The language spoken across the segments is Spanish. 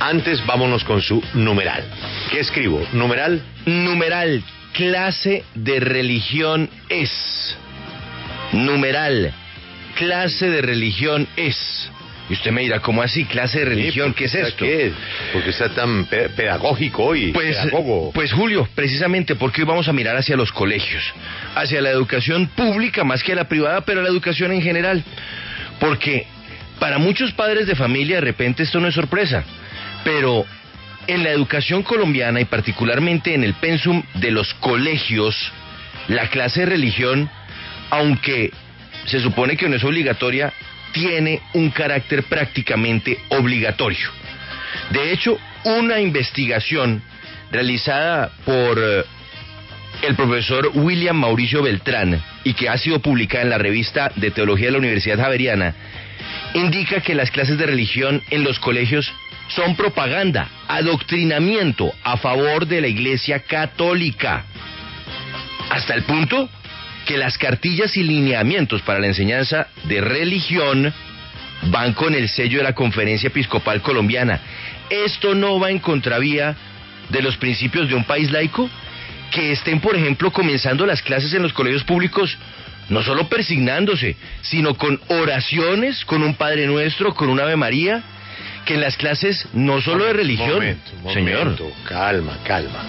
Antes vámonos con su numeral. ¿Qué escribo? Numeral. Numeral, clase de religión es. Numeral, clase de religión es. Y usted me dirá, ¿cómo así? ¿Clase de religión? ¿Qué es esto? ¿Qué es? Porque está tan pe- pedagógico hoy. Pues, pedagogo. pues Julio, precisamente porque hoy vamos a mirar hacia los colegios, hacia la educación pública más que la privada, pero la educación en general. Porque para muchos padres de familia de repente esto no es sorpresa, pero en la educación colombiana y particularmente en el pensum de los colegios, la clase de religión, aunque se supone que no es obligatoria, tiene un carácter prácticamente obligatorio. De hecho, una investigación realizada por eh, el profesor William Mauricio Beltrán y que ha sido publicada en la revista de Teología de la Universidad Javeriana, indica que las clases de religión en los colegios son propaganda, adoctrinamiento a favor de la Iglesia Católica. Hasta el punto que las cartillas y lineamientos para la enseñanza de religión van con el sello de la Conferencia Episcopal Colombiana. Esto no va en contravía de los principios de un país laico que estén, por ejemplo, comenzando las clases en los colegios públicos, no solo persignándose, sino con oraciones, con un Padre Nuestro, con un Ave María, que en las clases no solo de religión, Momento, momento, señor. Calma, calma.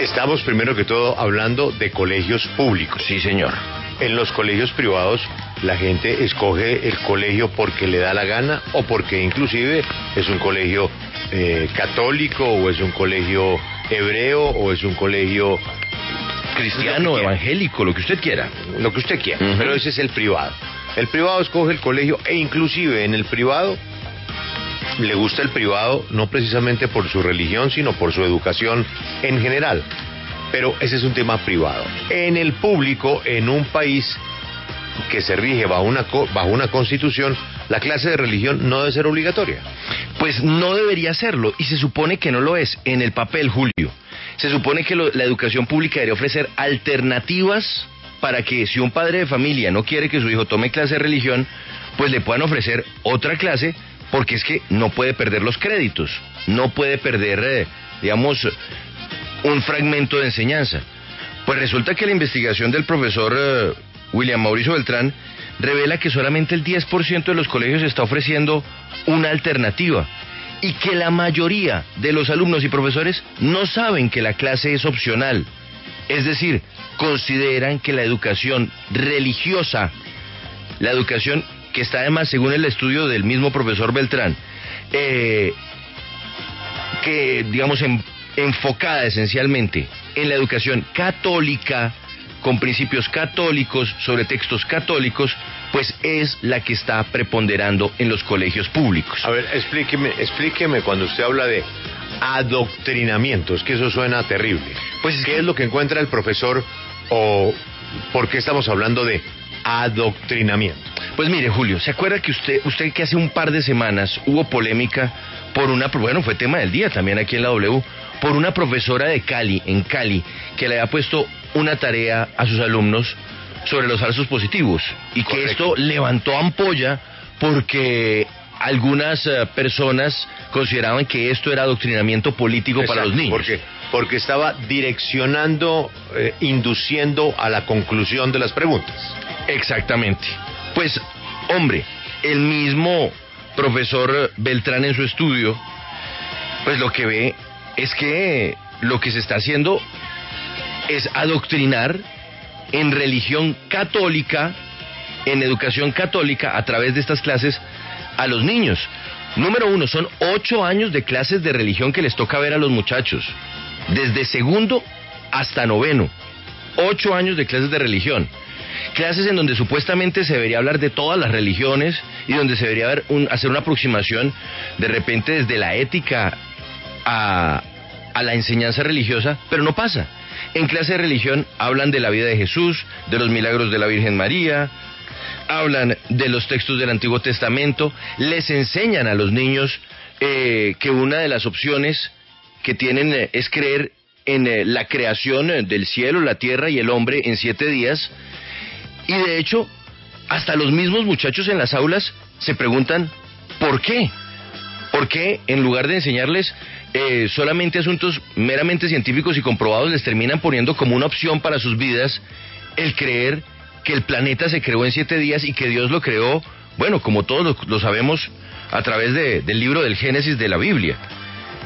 Estamos primero que todo hablando de colegios públicos. Sí, señor. En los colegios privados la gente escoge el colegio porque le da la gana o porque inclusive es un colegio eh, católico o es un colegio hebreo o es un colegio Cristiano, evangélico, lo que usted quiera. lo que usted quiera, pero ese es el privado. El privado escoge el colegio e inclusive en el privado le gusta el privado no precisamente por su religión, sino por su educación en general. Pero ese es un tema privado. En el público, en un país que se rige bajo una, bajo una constitución, la clase de religión no debe ser obligatoria. Pues no debería serlo y se supone que no lo es en el papel, Julio. Se supone que lo- la educación pública debería ofrecer alternativas para que si un padre de familia no quiere que su hijo tome clase de religión, pues le puedan ofrecer otra clase porque es que no puede perder los créditos, no puede perder, eh, digamos, un fragmento de enseñanza. Pues resulta que la investigación del profesor eh, William Mauricio Beltrán revela que solamente el 10% de los colegios está ofreciendo una alternativa y que la mayoría de los alumnos y profesores no saben que la clase es opcional. Es decir, consideran que la educación religiosa, la educación que está además, según el estudio del mismo profesor Beltrán, eh, que, digamos, en- enfocada esencialmente en la educación católica, con principios católicos, sobre textos católicos, pues es la que está preponderando en los colegios públicos. A ver, explíqueme, explíqueme cuando usted habla de adoctrinamiento, es que eso suena terrible. Pues es ¿Qué es lo que encuentra el profesor o por qué estamos hablando de adoctrinamiento? Pues mire, Julio, ¿se acuerda que usted, usted que hace un par de semanas hubo polémica por una, bueno, fue tema del día también aquí en la W, por una profesora de Cali, en Cali, que le había puesto una tarea a sus alumnos sobre los falsos positivos y que esto levantó ampolla porque algunas eh, personas consideraban que esto era adoctrinamiento político para los niños. Porque, porque estaba direccionando, eh, induciendo a la conclusión de las preguntas. Exactamente. Pues, hombre, el mismo profesor Beltrán en su estudio, pues lo que ve es que lo que se está haciendo es adoctrinar en religión católica, en educación católica, a través de estas clases a los niños. Número uno, son ocho años de clases de religión que les toca ver a los muchachos, desde segundo hasta noveno. Ocho años de clases de religión. Clases en donde supuestamente se debería hablar de todas las religiones y donde se debería haber un- hacer una aproximación de repente desde la ética a, a la enseñanza religiosa, pero no pasa. En clase de religión hablan de la vida de Jesús, de los milagros de la Virgen María, hablan de los textos del Antiguo Testamento, les enseñan a los niños eh, que una de las opciones que tienen eh, es creer en eh, la creación eh, del cielo, la tierra y el hombre en siete días. Y de hecho, hasta los mismos muchachos en las aulas se preguntan, ¿por qué? ¿Por qué en lugar de enseñarles eh, solamente asuntos meramente científicos y comprobados les terminan poniendo como una opción para sus vidas el creer que el planeta se creó en siete días y que Dios lo creó, bueno, como todos lo, sabemos a través del libro del Génesis de la Biblia?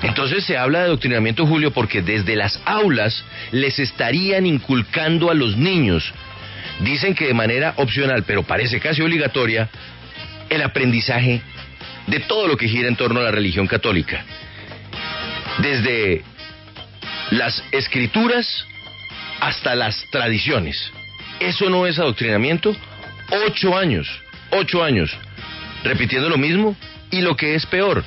Entonces se habla de adoctrinamiento, Julio, porque desde las aulas les estarían inculcando a los niños, dicen que de manera opcional, pero parece casi obligatoria, el aprendizaje de todo lo que gira en torno a la religión católica. Desde las escrituras hasta las tradiciones. ¿Eso no es adoctrinamiento? Ocho años, ocho años, repitiendo lo mismo y lo que es peor,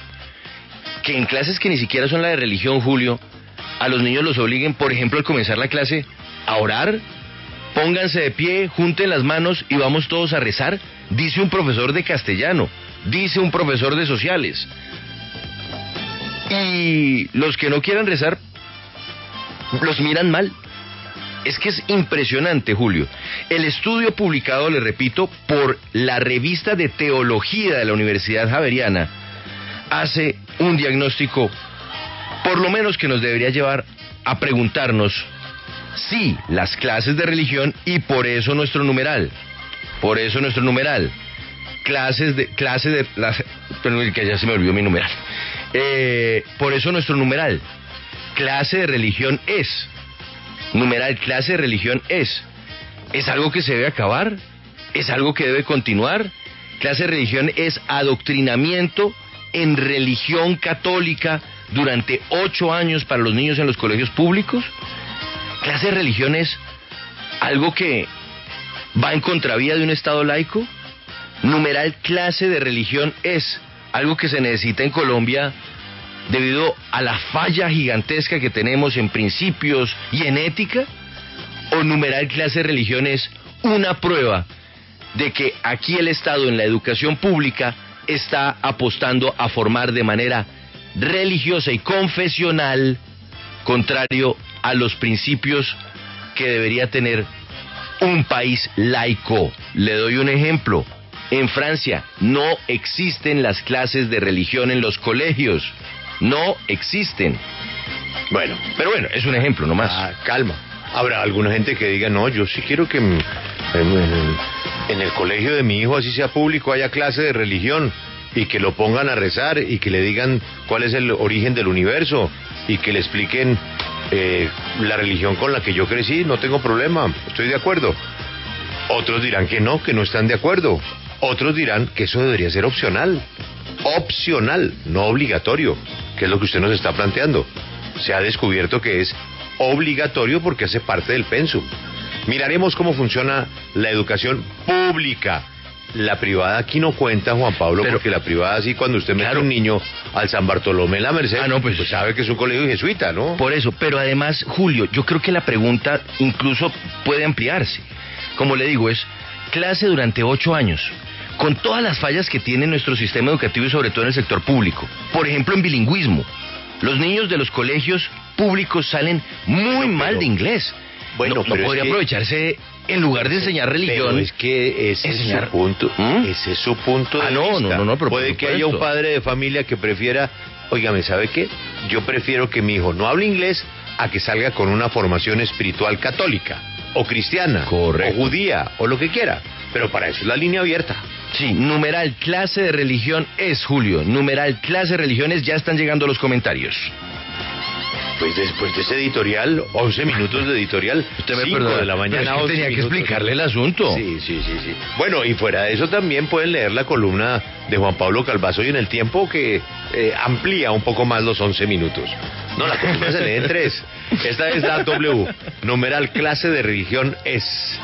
que en clases que ni siquiera son la de religión, Julio, a los niños los obliguen, por ejemplo, al comenzar la clase, a orar, pónganse de pie, junten las manos y vamos todos a rezar, dice un profesor de castellano, dice un profesor de sociales. Y los que no quieran rezar, los miran mal. Es que es impresionante, Julio. El estudio publicado, le repito, por la revista de teología de la Universidad Javeriana, hace un diagnóstico, por lo menos que nos debería llevar a preguntarnos si las clases de religión y por eso nuestro numeral, por eso nuestro numeral, clases de, clase de, las, que ya se me olvidó mi numeral, eh, por eso nuestro numeral, clase de religión es, numeral clase de religión es, es algo que se debe acabar, es algo que debe continuar, clase de religión es adoctrinamiento en religión católica durante ocho años para los niños en los colegios públicos? ¿Clase de religión es algo que va en contravía de un Estado laico? Numeral clase de religión es algo que se necesita en Colombia debido a la falla gigantesca que tenemos en principios y en ética? ¿O numeral clase de religión es una prueba de que aquí el Estado en la educación pública está apostando a formar de manera religiosa y confesional, contrario a los principios que debería tener un país laico. Le doy un ejemplo. En Francia no existen las clases de religión en los colegios. No existen. Bueno, pero bueno, es un ejemplo nomás. Ah, calma. Habrá alguna gente que diga, no, yo sí quiero que en, en el colegio de mi hijo, así sea público, haya clase de religión y que lo pongan a rezar y que le digan cuál es el origen del universo y que le expliquen eh, la religión con la que yo crecí, no tengo problema, estoy de acuerdo. Otros dirán que no, que no están de acuerdo. Otros dirán que eso debería ser opcional. Opcional, no obligatorio, que es lo que usted nos está planteando. Se ha descubierto que es obligatorio porque hace parte del pensum. Miraremos cómo funciona la educación pública. La privada aquí no cuenta, Juan Pablo, porque la privada sí, cuando usted mete a un niño al San Bartolomé en la Merced, ah, no, pues, pues, sabe que es un colegio jesuita, ¿no? Por eso, pero además, Julio, yo creo que la pregunta incluso puede ampliarse. Como le digo, es clase durante ocho años con todas las fallas que tiene nuestro sistema educativo y sobre todo en el sector público. Por ejemplo, en bilingüismo. Los niños de los colegios públicos salen muy mal de inglés. Bueno, no, podría aprovecharse en lugar de enseñar religión. es que ese es su punto. ¿Mm? Ese es su punto de ah, no, vista. No, no, no, Puede que haya un padre de familia que prefiera, oígame, ¿sabe qué? Yo prefiero que mi hijo no hable inglés a que salga con una formación espiritual católica, o cristiana, o judía, o lo que quiera. Pero para eso es la línea abierta. Sí, numeral clase de religión es Julio. Numeral clase de religiones ya están llegando los comentarios. Pues después de ese editorial, 11 minutos de editorial, usted me de la mañana. Es tenía que explicarle el asunto. Sí, sí, sí, sí. Bueno, y fuera de eso también pueden leer la columna de Juan Pablo Calvazo y en el tiempo que eh, amplía un poco más los 11 minutos. No, la columna se lee en tres. Esta es la W, numeral clase de religión es.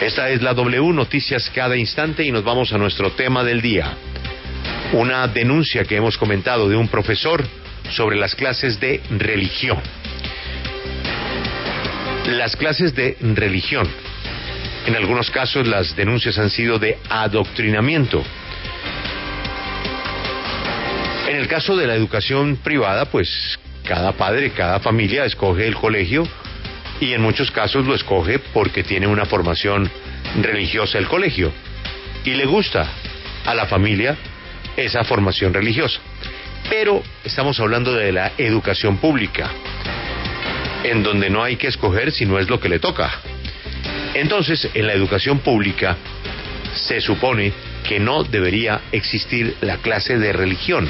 Esta es la W, noticias cada instante y nos vamos a nuestro tema del día. Una denuncia que hemos comentado de un profesor sobre las clases de religión. Las clases de religión. En algunos casos las denuncias han sido de adoctrinamiento. En el caso de la educación privada, pues cada padre, cada familia escoge el colegio y en muchos casos lo escoge porque tiene una formación religiosa el colegio y le gusta a la familia esa formación religiosa. Pero estamos hablando de la educación pública, en donde no hay que escoger si no es lo que le toca. Entonces, en la educación pública se supone que no debería existir la clase de religión,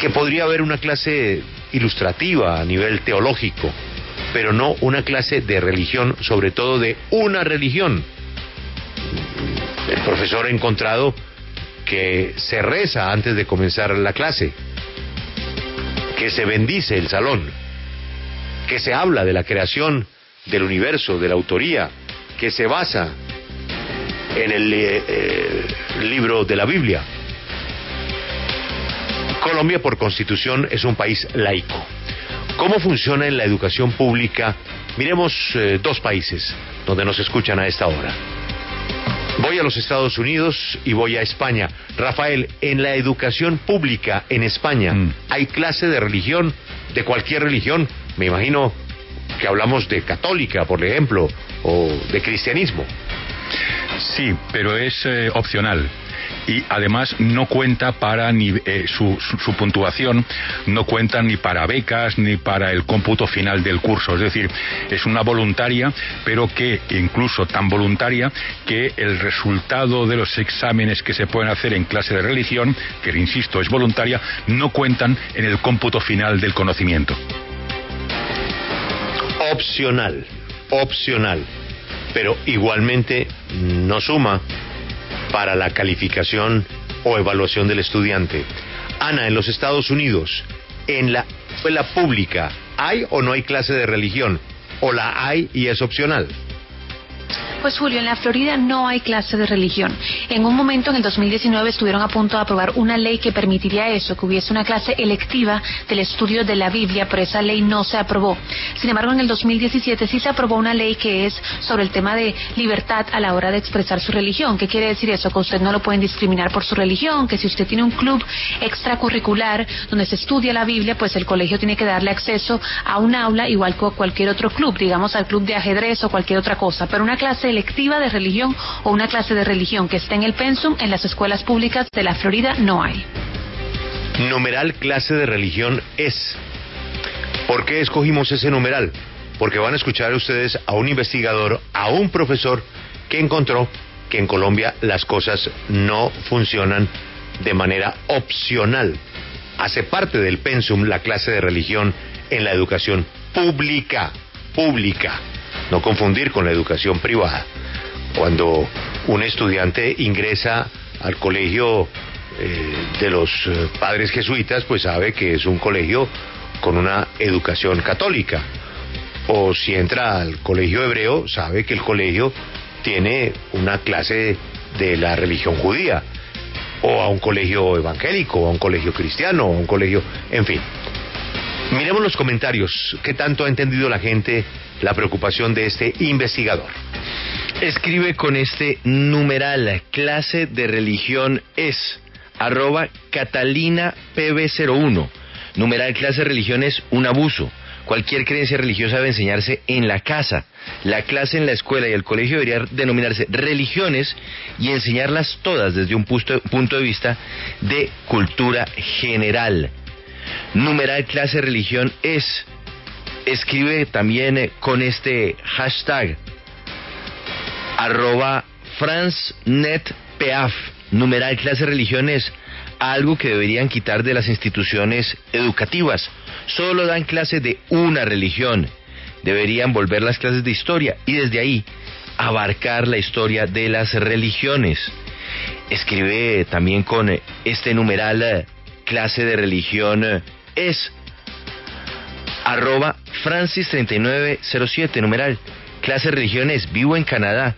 que podría haber una clase ilustrativa a nivel teológico, pero no una clase de religión, sobre todo de una religión. El profesor ha encontrado que se reza antes de comenzar la clase, que se bendice el salón, que se habla de la creación del universo, de la autoría, que se basa en el eh, eh, libro de la Biblia. Colombia por constitución es un país laico. ¿Cómo funciona en la educación pública? Miremos eh, dos países donde nos escuchan a esta hora. Voy a los Estados Unidos y voy a España. Rafael, en la educación pública en España, mm. ¿hay clase de religión, de cualquier religión? Me imagino que hablamos de católica, por ejemplo, o de cristianismo. Sí, pero es eh, opcional y además no cuenta para ni eh, su, puntuación no cuenta ni para becas ni para el cómputo final del curso. Es decir es una voluntaria pero que incluso tan voluntaria que el resultado de los exámenes que se pueden hacer en clase de religión que insisto es voluntaria no cuentan en el cómputo final del conocimiento. Opcional opcional pero igualmente no suma para la calificación o evaluación del estudiante. Ana, en los Estados Unidos, en la escuela pública, ¿hay o no hay clase de religión? ¿O la hay y es opcional? Pues Julio, en la Florida no hay clase de religión. En un momento, en el 2019, estuvieron a punto de aprobar una ley que permitiría eso, que hubiese una clase electiva del estudio de la Biblia, pero esa ley no se aprobó. Sin embargo, en el 2017 sí se aprobó una ley que es sobre el tema de libertad a la hora de expresar su religión. ¿Qué quiere decir eso? Que usted no lo pueden discriminar por su religión, que si usted tiene un club extracurricular donde se estudia la Biblia, pues el colegio tiene que darle acceso a un aula igual que cualquier otro club, digamos al club de ajedrez o cualquier otra cosa. Pero una clase electiva de religión o una clase de religión que esté en el pensum en las escuelas públicas de la Florida no hay. Numeral clase de religión es. ¿Por qué escogimos ese numeral? Porque van a escuchar ustedes a un investigador, a un profesor que encontró que en Colombia las cosas no funcionan de manera opcional. Hace parte del pensum la clase de religión en la educación pública, pública no confundir con la educación privada. Cuando un estudiante ingresa al colegio eh, de los eh, padres jesuitas, pues sabe que es un colegio con una educación católica. O si entra al colegio hebreo, sabe que el colegio tiene una clase de la religión judía. O a un colegio evangélico, o a un colegio cristiano, o a un colegio, en fin. Miremos los comentarios. ¿Qué tanto ha entendido la gente la preocupación de este investigador. Escribe con este numeral, clase de religión es, arroba Catalina PB01. Numeral clase de religión es un abuso. Cualquier creencia religiosa debe enseñarse en la casa. La clase en la escuela y el colegio debería denominarse religiones y enseñarlas todas desde un punto de vista de cultura general. Numeral clase religión es escribe también eh, con este hashtag arroba FranceNetPeaf, numeral clase religiones, algo que deberían quitar de las instituciones educativas. Solo dan clase de una religión. Deberían volver las clases de historia y desde ahí abarcar la historia de las religiones. Escribe también con este numeral eh, clase de religión eh, es arroba Francis3907, numeral. Clase religiones, vivo en Canadá.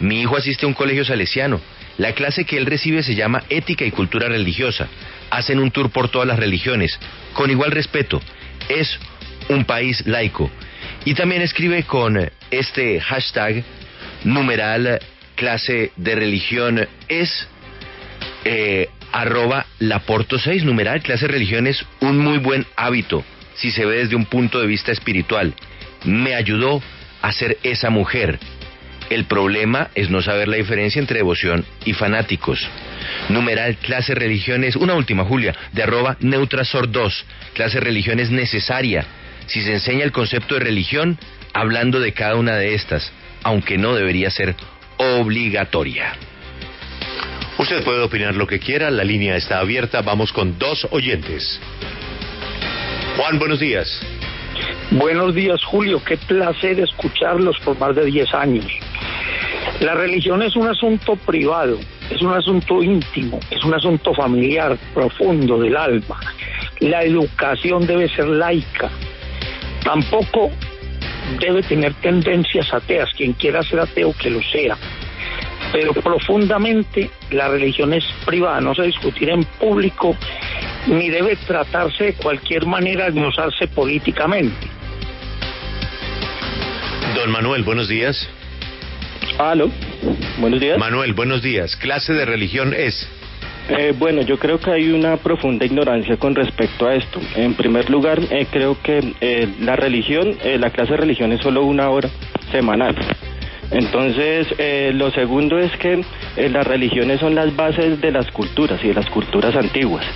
Mi hijo asiste a un colegio salesiano. La clase que él recibe se llama Ética y Cultura Religiosa. Hacen un tour por todas las religiones, con igual respeto. Es un país laico. Y también escribe con este hashtag numeral clase de religión es eh, arroba Laporto 6, numeral clase de religión es un muy buen hábito si se ve desde un punto de vista espiritual. Me ayudó a ser esa mujer. El problema es no saber la diferencia entre devoción y fanáticos. Numeral clase religiones, una última Julia, de arroba neutrasor2. Clase religión es necesaria. Si se enseña el concepto de religión, hablando de cada una de estas, aunque no debería ser obligatoria. Usted puede opinar lo que quiera, la línea está abierta, vamos con dos oyentes. Juan, buenos días. Buenos días, Julio. Qué placer escucharlos por más de 10 años. La religión es un asunto privado, es un asunto íntimo, es un asunto familiar, profundo del alma. La educación debe ser laica. Tampoco debe tener tendencias ateas. Quien quiera ser ateo, que lo sea. Pero profundamente la religión es privada, no se discutir en público ni debe tratarse de cualquier manera de usarse políticamente. Don Manuel, buenos días. Aló, buenos días. Manuel, buenos días. ¿Clase de religión es? Eh, bueno, yo creo que hay una profunda ignorancia con respecto a esto. En primer lugar, eh, creo que eh, la religión, eh, la clase de religión es solo una hora semanal. Entonces, eh, lo segundo es que eh, las religiones son las bases de las culturas y de las culturas antiguas.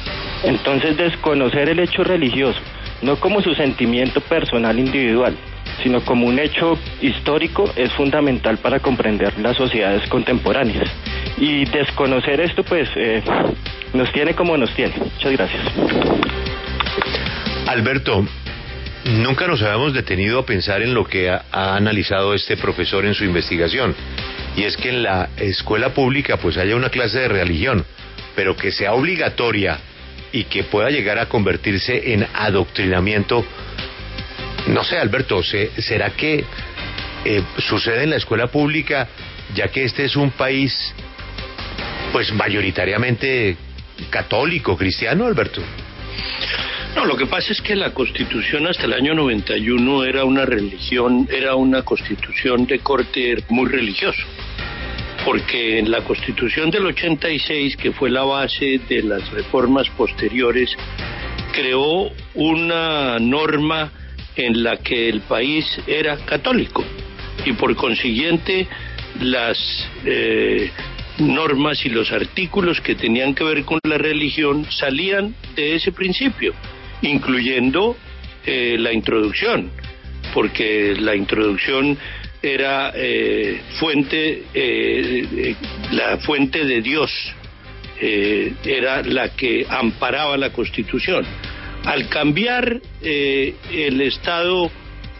Entonces, desconocer el hecho religioso, no como su sentimiento personal individual, sino como un hecho histórico, es fundamental para comprender las sociedades contemporáneas. Y desconocer esto, pues, eh, nos tiene como nos tiene. Muchas gracias. Alberto, nunca nos habíamos detenido a pensar en lo que ha, analizado este profesor en su investigación. Y es que en la escuela pública pues haya una clase de religión, pero que sea obligatoria y que pueda llegar a convertirse en adoctrinamiento. No sé, Alberto, ¿será que eh, sucede en la escuela pública, ya que este es un país pues mayoritariamente católico, cristiano, Alberto? No, lo que pasa es que la Constitución hasta el año 91 era una religión, era una Constitución de corte muy religioso. Porque en la Constitución del 86, que fue la base de las reformas posteriores, creó una norma en la que el país era católico y por consiguiente las eh, normas y los artículos que tenían que ver con la religión salían de ese principio incluyendo eh, la introducción, porque la introducción era eh, fuente, eh, la fuente de Dios, era la que amparaba la Constitución. Al cambiar el Estado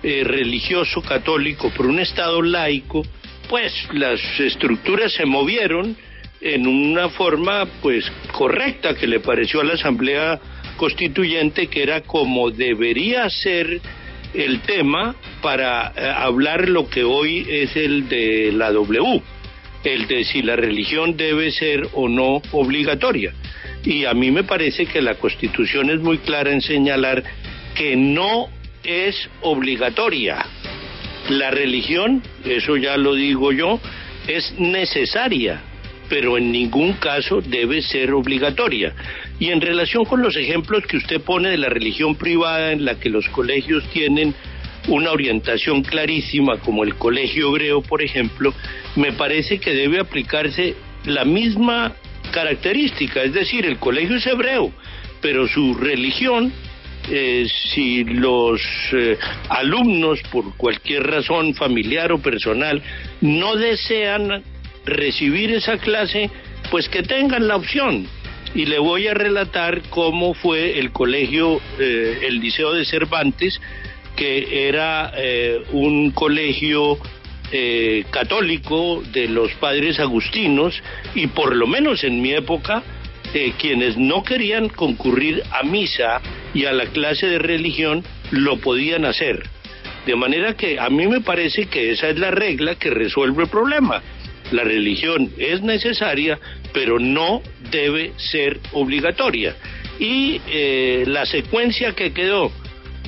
religioso católico por un Estado laico, pues las estructuras se movieron en una forma pues correcta que le pareció a la Asamblea constituyente que era como debería ser el tema para eh, hablar lo que hoy es el de la W, el de si la religión debe ser o no obligatoria. Y a mí me parece que la Constitución es muy clara en señalar que no es obligatoria. La religión, eso ya lo digo yo, es necesaria, pero en ningún caso debe ser obligatoria. Y en relación con los ejemplos que usted pone de la religión privada en la que los colegios tienen una orientación clarísima, como el colegio hebreo, por ejemplo, me parece que debe aplicarse la misma característica, es decir, el colegio es hebreo, pero su religión, eh, si los eh, alumnos, por cualquier razón familiar o personal, no desean recibir esa clase, pues que tengan la opción y le voy a relatar cómo fue el colegio, eh, el Liceo de Cervantes, que era eh, un colegio eh, católico de los padres agustinos y por lo menos en mi época eh, quienes no querían concurrir a misa y a la clase de religión lo podían hacer. De manera que a mí me parece que esa es la regla que resuelve el problema. La religión es necesaria, pero no debe ser obligatoria. Y eh, la secuencia que quedó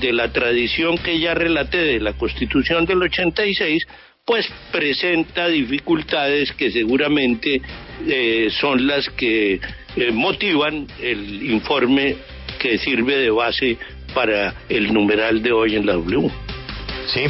de la tradición que ya relaté de la Constitución del 86, pues presenta dificultades que seguramente eh, son las que eh, motivan el informe que sirve de base para el numeral de hoy en la W. Sí,